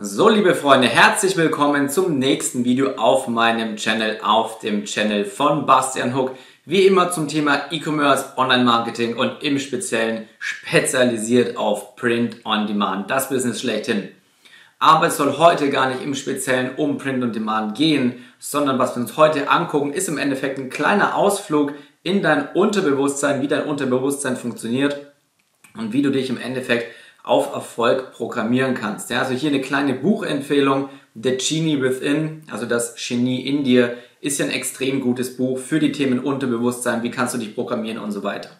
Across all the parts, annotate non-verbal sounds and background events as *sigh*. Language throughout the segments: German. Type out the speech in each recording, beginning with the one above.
So, liebe Freunde, herzlich willkommen zum nächsten Video auf meinem Channel, auf dem Channel von Bastian Hook. Wie immer zum Thema E-Commerce, Online-Marketing und im Speziellen spezialisiert auf Print on Demand, das Business schlechthin. Aber es soll heute gar nicht im Speziellen um Print on Demand gehen, sondern was wir uns heute angucken, ist im Endeffekt ein kleiner Ausflug in dein Unterbewusstsein, wie dein Unterbewusstsein funktioniert und wie du dich im Endeffekt auf Erfolg programmieren kannst. Ja, also hier eine kleine Buchempfehlung. The Genie Within, also das Genie in dir, ist ja ein extrem gutes Buch für die Themen Unterbewusstsein, wie kannst du dich programmieren und so weiter.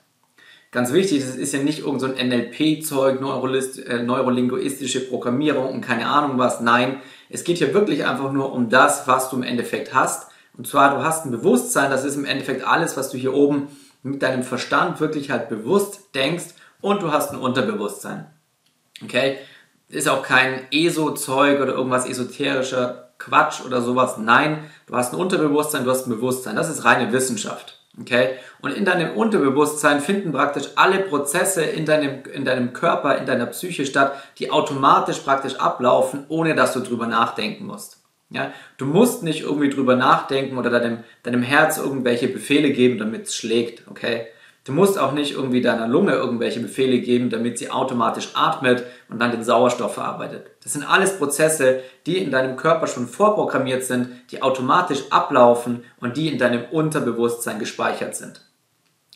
Ganz wichtig, das ist ja nicht irgendein so NLP-Zeug, äh, neurolinguistische Programmierung und keine Ahnung was. Nein, es geht hier wirklich einfach nur um das, was du im Endeffekt hast. Und zwar, du hast ein Bewusstsein, das ist im Endeffekt alles, was du hier oben mit deinem Verstand wirklich halt bewusst denkst und du hast ein Unterbewusstsein. Okay? Ist auch kein ESO-Zeug oder irgendwas esoterischer Quatsch oder sowas. Nein, du hast ein Unterbewusstsein, du hast ein Bewusstsein. Das ist reine Wissenschaft. Okay? Und in deinem Unterbewusstsein finden praktisch alle Prozesse in deinem, in deinem Körper, in deiner Psyche statt, die automatisch praktisch ablaufen, ohne dass du drüber nachdenken musst. Ja? Du musst nicht irgendwie drüber nachdenken oder deinem, deinem Herz irgendwelche Befehle geben, damit es schlägt. Okay? Du musst auch nicht irgendwie deiner Lunge irgendwelche Befehle geben, damit sie automatisch atmet und dann den Sauerstoff verarbeitet. Das sind alles Prozesse, die in deinem Körper schon vorprogrammiert sind, die automatisch ablaufen und die in deinem Unterbewusstsein gespeichert sind.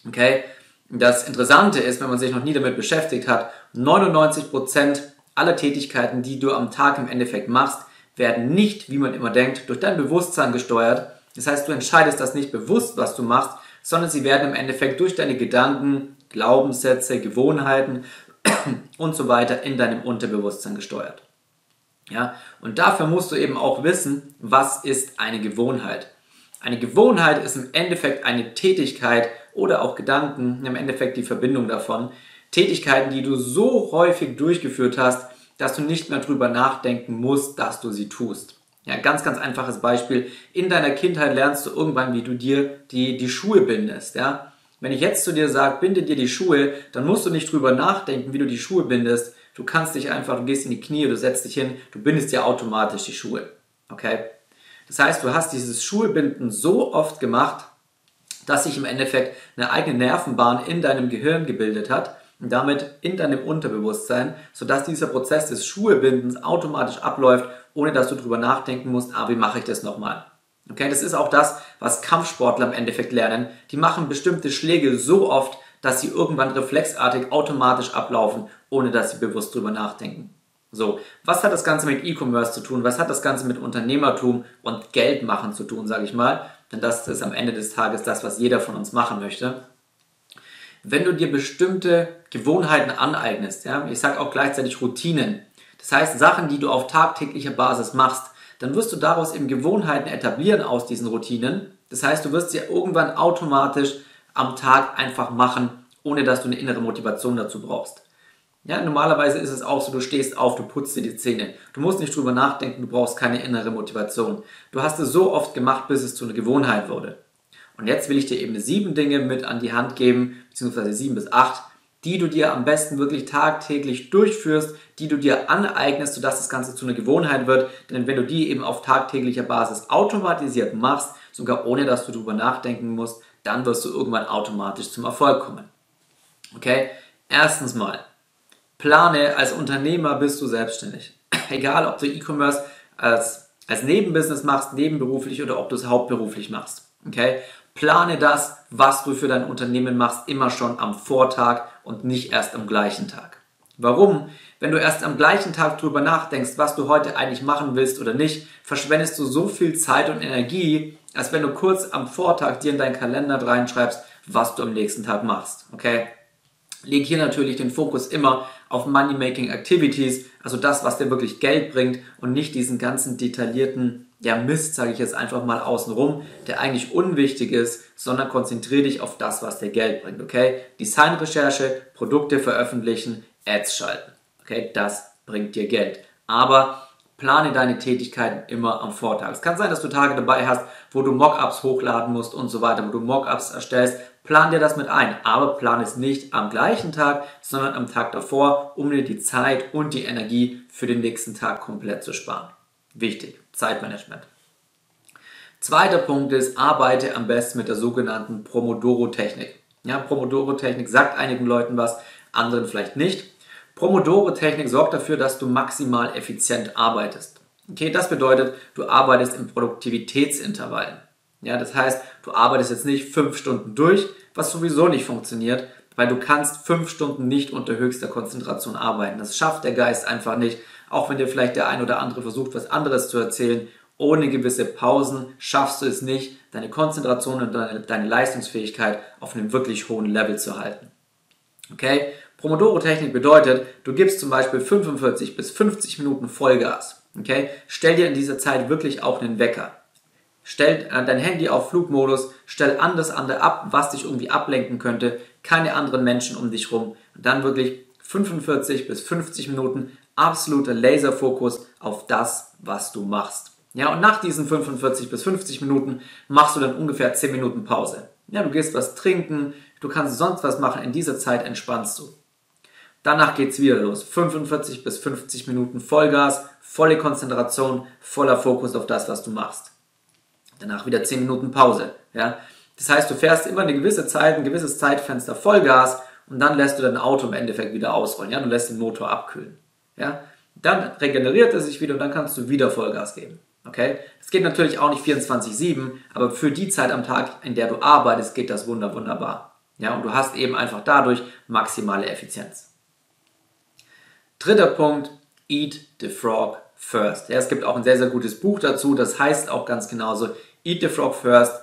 Okay? Das Interessante ist, wenn man sich noch nie damit beschäftigt hat, 99% aller Tätigkeiten, die du am Tag im Endeffekt machst, werden nicht, wie man immer denkt, durch dein Bewusstsein gesteuert. Das heißt, du entscheidest das nicht bewusst, was du machst, sondern sie werden im Endeffekt durch deine Gedanken, Glaubenssätze, Gewohnheiten *clears throat* und so weiter in deinem Unterbewusstsein gesteuert. Ja, und dafür musst du eben auch wissen, was ist eine Gewohnheit. Eine Gewohnheit ist im Endeffekt eine Tätigkeit oder auch Gedanken, im Endeffekt die Verbindung davon. Tätigkeiten, die du so häufig durchgeführt hast, dass du nicht mehr drüber nachdenken musst, dass du sie tust. Ja, ganz, ganz einfaches Beispiel. In deiner Kindheit lernst du irgendwann, wie du dir die, die Schuhe bindest. Ja? Wenn ich jetzt zu dir sage, binde dir die Schuhe, dann musst du nicht drüber nachdenken, wie du die Schuhe bindest. Du kannst dich einfach, du gehst in die Knie, du setzt dich hin, du bindest dir automatisch die Schuhe. Okay? Das heißt, du hast dieses Schuhebinden so oft gemacht, dass sich im Endeffekt eine eigene Nervenbahn in deinem Gehirn gebildet hat und damit in deinem Unterbewusstsein, sodass dieser Prozess des Schuhebindens automatisch abläuft ohne dass du drüber nachdenken musst, ah, wie mache ich das nochmal? Okay, das ist auch das, was Kampfsportler im Endeffekt lernen. Die machen bestimmte Schläge so oft, dass sie irgendwann reflexartig automatisch ablaufen, ohne dass sie bewusst drüber nachdenken. So, was hat das Ganze mit E-Commerce zu tun? Was hat das Ganze mit Unternehmertum und Geldmachen zu tun, sage ich mal? Denn das ist am Ende des Tages das, was jeder von uns machen möchte. Wenn du dir bestimmte Gewohnheiten aneignest, ja, ich sage auch gleichzeitig Routinen, das heißt, Sachen, die du auf tagtäglicher Basis machst, dann wirst du daraus eben Gewohnheiten etablieren aus diesen Routinen. Das heißt, du wirst sie irgendwann automatisch am Tag einfach machen, ohne dass du eine innere Motivation dazu brauchst. Ja, normalerweise ist es auch so, du stehst auf, du putzt dir die Zähne. Du musst nicht drüber nachdenken, du brauchst keine innere Motivation. Du hast es so oft gemacht, bis es zu einer Gewohnheit wurde. Und jetzt will ich dir eben sieben Dinge mit an die Hand geben, beziehungsweise sieben bis acht, die du dir am besten wirklich tagtäglich durchführst, die du dir aneignest, sodass das Ganze zu einer Gewohnheit wird. Denn wenn du die eben auf tagtäglicher Basis automatisiert machst, sogar ohne dass du darüber nachdenken musst, dann wirst du irgendwann automatisch zum Erfolg kommen. Okay? Erstens mal, plane als Unternehmer bist du selbstständig. *clears throat* Egal, ob du E-Commerce als, als Nebenbusiness machst, nebenberuflich oder ob du es hauptberuflich machst. Okay? Plane das, was du für dein Unternehmen machst, immer schon am Vortag und nicht erst am gleichen Tag. Warum? Wenn du erst am gleichen Tag drüber nachdenkst, was du heute eigentlich machen willst oder nicht, verschwendest du so viel Zeit und Energie, als wenn du kurz am Vortag dir in deinen Kalender reinschreibst, was du am nächsten Tag machst. Okay? Leg hier natürlich den Fokus immer auf Money-Making Activities, also das, was dir wirklich Geld bringt und nicht diesen ganzen detaillierten ja, Mist, sage ich jetzt einfach mal außenrum, der eigentlich unwichtig ist, sondern konzentriere dich auf das, was dir Geld bringt, okay? Designrecherche, Produkte veröffentlichen, Ads schalten, okay? Das bringt dir Geld. Aber plane deine Tätigkeiten immer am Vortag. Es kann sein, dass du Tage dabei hast, wo du Mockups hochladen musst und so weiter, wo du Mockups erstellst. plan dir das mit ein. Aber plan es nicht am gleichen Tag, sondern am Tag davor, um dir die Zeit und die Energie für den nächsten Tag komplett zu sparen. Wichtig, Zeitmanagement. Zweiter Punkt ist, arbeite am besten mit der sogenannten Pomodoro-Technik. Ja, Pomodoro-Technik sagt einigen Leuten was, anderen vielleicht nicht. Pomodoro-Technik sorgt dafür, dass du maximal effizient arbeitest. Okay, das bedeutet, du arbeitest in Produktivitätsintervallen. Ja, das heißt, du arbeitest jetzt nicht fünf Stunden durch, was sowieso nicht funktioniert, weil du kannst fünf Stunden nicht unter höchster Konzentration arbeiten. Das schafft der Geist einfach nicht, auch wenn dir vielleicht der ein oder andere versucht, was anderes zu erzählen. Ohne gewisse Pausen schaffst du es nicht, deine Konzentration und deine, deine Leistungsfähigkeit auf einem wirklich hohen Level zu halten. Okay? Pomodoro-Technik bedeutet, du gibst zum Beispiel 45 bis 50 Minuten Vollgas. Okay? Stell dir in dieser Zeit wirklich auch einen Wecker. Stell äh, dein Handy auf Flugmodus, stell alles andere ab, was dich irgendwie ablenken könnte, keine anderen Menschen um dich rum. Und dann wirklich 45 bis 50 Minuten absoluter Laserfokus auf das, was du machst. Ja, und nach diesen 45 bis 50 Minuten machst du dann ungefähr 10 Minuten Pause. Ja, du gehst was trinken, du kannst sonst was machen, in dieser Zeit entspannst du. Danach geht's wieder los. 45 bis 50 Minuten Vollgas, volle Konzentration, voller Fokus auf das, was du machst. Danach wieder 10 Minuten Pause. Ja? Das heißt, du fährst immer eine gewisse Zeit, ein gewisses Zeitfenster Vollgas und dann lässt du dein Auto im Endeffekt wieder ausrollen. Ja? Du lässt den Motor abkühlen. Ja? Dann regeneriert er sich wieder und dann kannst du wieder Vollgas geben. Okay? Das geht natürlich auch nicht 24-7, aber für die Zeit am Tag, in der du arbeitest, geht das wunder, wunderbar. Ja? Und du hast eben einfach dadurch maximale Effizienz. Dritter Punkt, Eat the Frog First. Ja, es gibt auch ein sehr, sehr gutes Buch dazu, das heißt auch ganz genauso Eat the Frog First.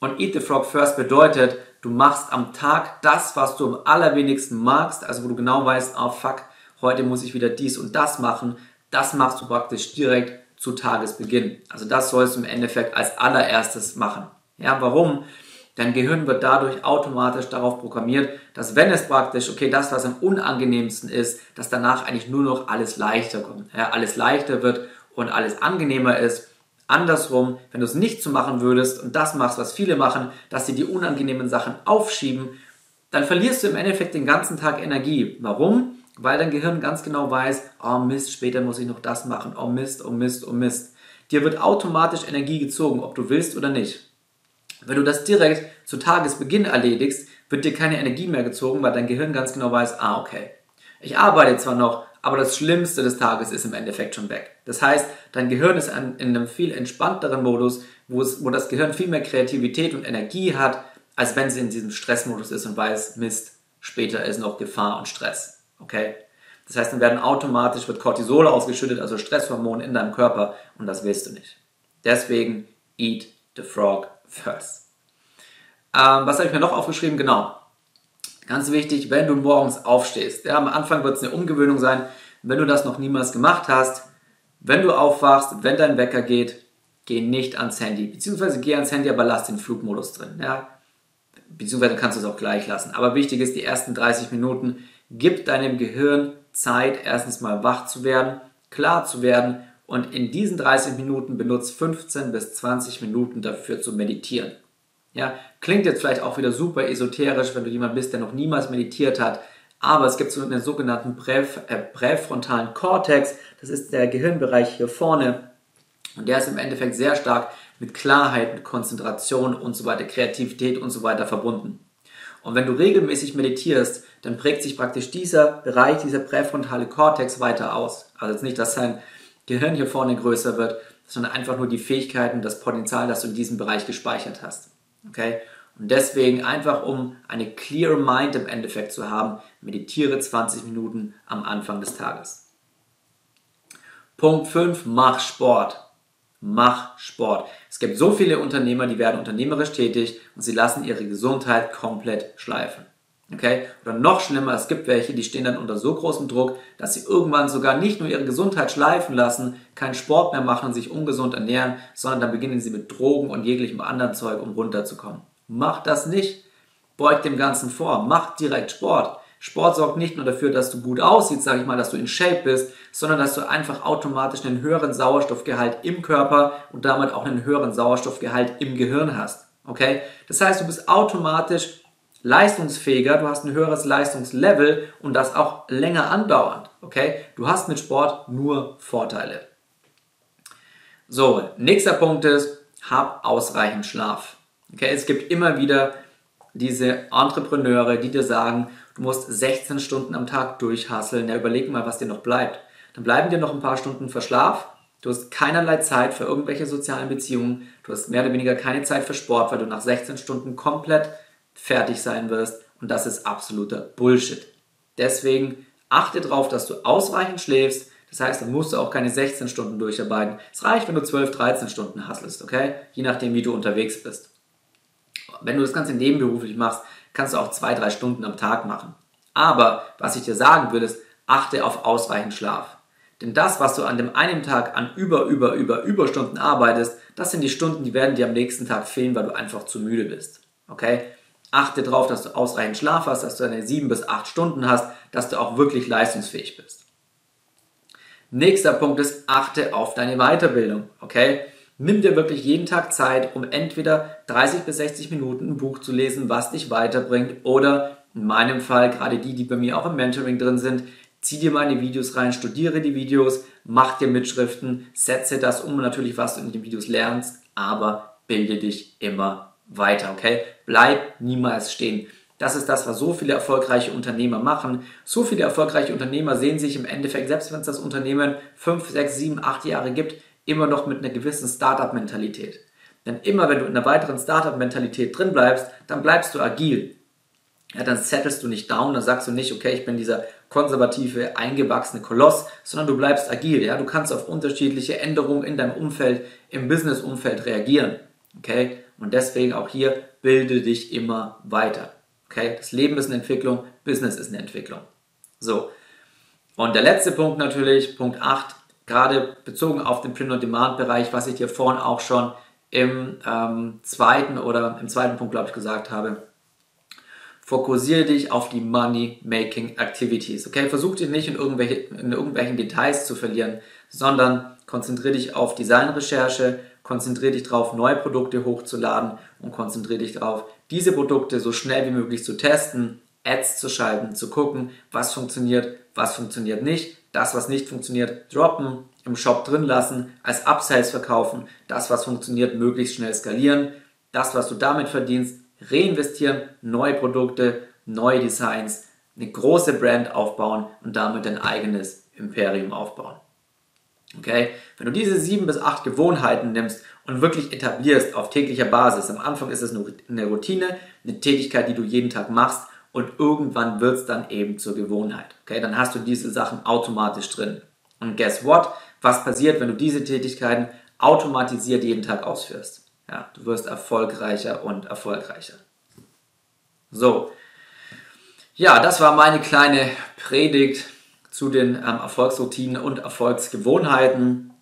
Und Eat the Frog First bedeutet, du machst am Tag das, was du am allerwenigsten magst, also wo du genau weißt, oh fuck, heute muss ich wieder dies und das machen. Das machst du praktisch direkt zu Tagesbeginn. Also das sollst du im Endeffekt als allererstes machen. Ja, warum? Dein Gehirn wird dadurch automatisch darauf programmiert, dass wenn es praktisch, okay, das, was am unangenehmsten ist, dass danach eigentlich nur noch alles leichter kommt. Ja, alles leichter wird und alles angenehmer ist. Andersrum, wenn du es nicht so machen würdest und das machst, was viele machen, dass sie die unangenehmen Sachen aufschieben, dann verlierst du im Endeffekt den ganzen Tag Energie. Warum? Weil dein Gehirn ganz genau weiß, oh Mist, später muss ich noch das machen, oh Mist, oh Mist, oh Mist. Dir wird automatisch Energie gezogen, ob du willst oder nicht. Wenn du das direkt zu Tagesbeginn erledigst, wird dir keine Energie mehr gezogen, weil dein Gehirn ganz genau weiß, ah, okay, ich arbeite zwar noch, aber das Schlimmste des Tages ist im Endeffekt schon weg. Das heißt, dein Gehirn ist in einem viel entspannteren Modus, wo, es, wo das Gehirn viel mehr Kreativität und Energie hat, als wenn es in diesem Stressmodus ist und weiß, Mist, später ist noch Gefahr und Stress. Okay? Das heißt, dann werden automatisch wird Cortisol ausgeschüttet, also Stresshormone in deinem Körper und das willst du nicht. Deswegen eat the frog first. Ähm, was habe ich mir noch aufgeschrieben? Genau. Ganz wichtig, wenn du morgens aufstehst. Ja, am Anfang wird es eine Umgewöhnung sein. Wenn du das noch niemals gemacht hast, wenn du aufwachst, wenn dein Wecker geht, geh nicht ans Handy. Beziehungsweise geh ans Handy, aber lass den Flugmodus drin. Ja? Beziehungsweise kannst du es auch gleich lassen. Aber wichtig ist, die ersten 30 Minuten, gib deinem Gehirn Zeit, erstens mal wach zu werden, klar zu werden und in diesen 30 Minuten benutzt 15 bis 20 Minuten dafür zu meditieren. Ja, klingt jetzt vielleicht auch wieder super esoterisch, wenn du jemand bist, der noch niemals meditiert hat, aber es gibt so einen sogenannten Präf äh, präfrontalen Kortex, das ist der Gehirnbereich hier vorne und der ist im Endeffekt sehr stark mit Klarheit, mit Konzentration und so weiter, Kreativität und so weiter verbunden. Und wenn du regelmäßig meditierst, dann prägt sich praktisch dieser Bereich, dieser präfrontale Kortex weiter aus. Also jetzt nicht, dass sein Gehirn hier vorne größer wird, sondern einfach nur die Fähigkeiten, das Potenzial, das du in diesem Bereich gespeichert hast. Okay? Und deswegen einfach, um eine clear Mind im Endeffekt zu haben, meditiere 20 Minuten am Anfang des Tages. Punkt 5, mach Sport. Mach Sport. Es gibt so viele Unternehmer, die werden unternehmerisch tätig und sie lassen ihre Gesundheit komplett schleifen. Okay? Oder noch schlimmer, es gibt welche, die stehen dann unter so großem Druck, dass sie irgendwann sogar nicht nur ihre Gesundheit schleifen lassen, keinen Sport mehr machen und sich ungesund ernähren, sondern dann beginnen sie mit Drogen und jeglichem anderen Zeug, um runterzukommen. Mach das nicht. Beug dem Ganzen vor. Mach direkt Sport. Sport sorgt nicht nur dafür, dass du gut aussiehst, sage ich mal, dass du in Shape bist, sondern dass du einfach automatisch einen höheren Sauerstoffgehalt im Körper und damit auch einen höheren Sauerstoffgehalt im Gehirn hast. Okay? Das heißt, du bist automatisch leistungsfähiger, du hast ein höheres Leistungslevel und das auch länger andauernd. Okay? Du hast mit Sport nur Vorteile. So, nächster Punkt ist, hab ausreichend Schlaf. Okay, es gibt immer wieder diese Entrepreneure, die dir sagen, du musst 16 Stunden am Tag durchhasseln. Ja, überleg mal, was dir noch bleibt. Dann bleiben dir noch ein paar Stunden für Schlaf. Du hast keinerlei Zeit für irgendwelche sozialen Beziehungen. Du hast mehr oder weniger keine Zeit für Sport, weil du nach 16 Stunden komplett fertig sein wirst. Und das ist absoluter Bullshit. Deswegen achte darauf, dass du ausreichend schläfst. Das heißt, dann musst du auch keine 16 Stunden durcharbeiten. Es reicht, wenn du 12, 13 Stunden hasselst, okay? Je nachdem, wie du unterwegs bist. Wenn du das Ganze nebenberuflich machst, kannst du auch zwei, drei Stunden am Tag machen. Aber was ich dir sagen würde, ist, achte auf ausreichend Schlaf. Denn das, was du an dem einen Tag an über, über, über, Überstunden arbeitest, das sind die Stunden, die werden dir am nächsten Tag fehlen, weil du einfach zu müde bist. Okay? Achte darauf, dass du ausreichend Schlaf hast, dass du deine sieben bis acht Stunden hast, dass du auch wirklich leistungsfähig bist. Nächster Punkt ist, achte auf deine Weiterbildung. Okay? Nimm dir wirklich jeden Tag Zeit, um entweder 30 bis 60 Minuten ein Buch zu lesen, was dich weiterbringt, oder in meinem Fall, gerade die, die bei mir auch im Mentoring drin sind, zieh dir meine Videos rein, studiere die Videos, mach dir Mitschriften, setze das um, natürlich, was du in den Videos lernst, aber bilde dich immer weiter, okay? Bleib niemals stehen. Das ist das, was so viele erfolgreiche Unternehmer machen. So viele erfolgreiche Unternehmer sehen sich im Endeffekt, selbst wenn es das Unternehmen 5, 6, 7, 8 Jahre gibt, immer noch mit einer gewissen Startup-Mentalität. Denn immer wenn du in einer weiteren Startup-Mentalität drin bleibst, dann bleibst du agil. Ja, dann settelst du nicht down, dann sagst du nicht, okay, ich bin dieser konservative, eingewachsene Koloss, sondern du bleibst agil. Ja, du kannst auf unterschiedliche Änderungen in deinem Umfeld, im Business-Umfeld reagieren. Okay, und deswegen auch hier bilde dich immer weiter. Okay, das Leben ist eine Entwicklung, Business ist eine Entwicklung. So. Und der letzte Punkt natürlich, Punkt 8, gerade bezogen auf den Print-on-Demand-Bereich, was ich dir vorhin auch schon im ähm, zweiten oder im zweiten Punkt, glaube ich, gesagt habe. Fokussiere dich auf die Money-Making Activities. Okay, versuch dich nicht in, irgendwelche, in irgendwelchen Details zu verlieren, sondern konzentriere dich auf Designrecherche, konzentriere dich darauf, neue Produkte hochzuladen und konzentriere dich darauf, diese Produkte so schnell wie möglich zu testen, Ads zu schalten, zu gucken, was funktioniert, was funktioniert nicht das, was nicht funktioniert, droppen, im Shop drin lassen, als Upsells verkaufen, das, was funktioniert, möglichst schnell skalieren, das, was du damit verdienst, reinvestieren, neue Produkte, neue Designs, eine große Brand aufbauen und damit dein eigenes Imperium aufbauen. Okay? Wenn du diese sieben bis acht Gewohnheiten nimmst und wirklich etablierst auf täglicher Basis, am Anfang ist es eine Routine, eine Tätigkeit, die du jeden Tag machst und irgendwann wird es dann eben zur Gewohnheit. Okay, dann hast du diese Sachen automatisch drin. Und guess what? Was passiert, wenn du diese Tätigkeiten automatisiert jeden Tag ausführst? Ja, du wirst erfolgreicher und erfolgreicher. So. Ja, das war meine kleine Predigt zu den ähm, Erfolgsroutinen und Erfolgsgewohnheiten.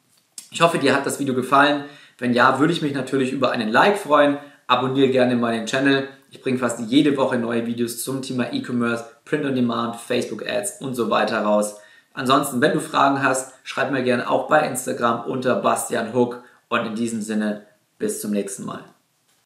Ich hoffe, dir hat das Video gefallen. Wenn ja, würde ich mich natürlich über einen Like freuen. Abonniere gerne meinen Channel. Ich bringe fast jede Woche neue Videos zum Thema E-Commerce, Print on Demand, Facebook Ads und so weiter raus. Ansonsten, wenn du Fragen hast, schreib mir gerne auch bei Instagram unter Bastian Hook und in diesem Sinne bis zum nächsten Mal.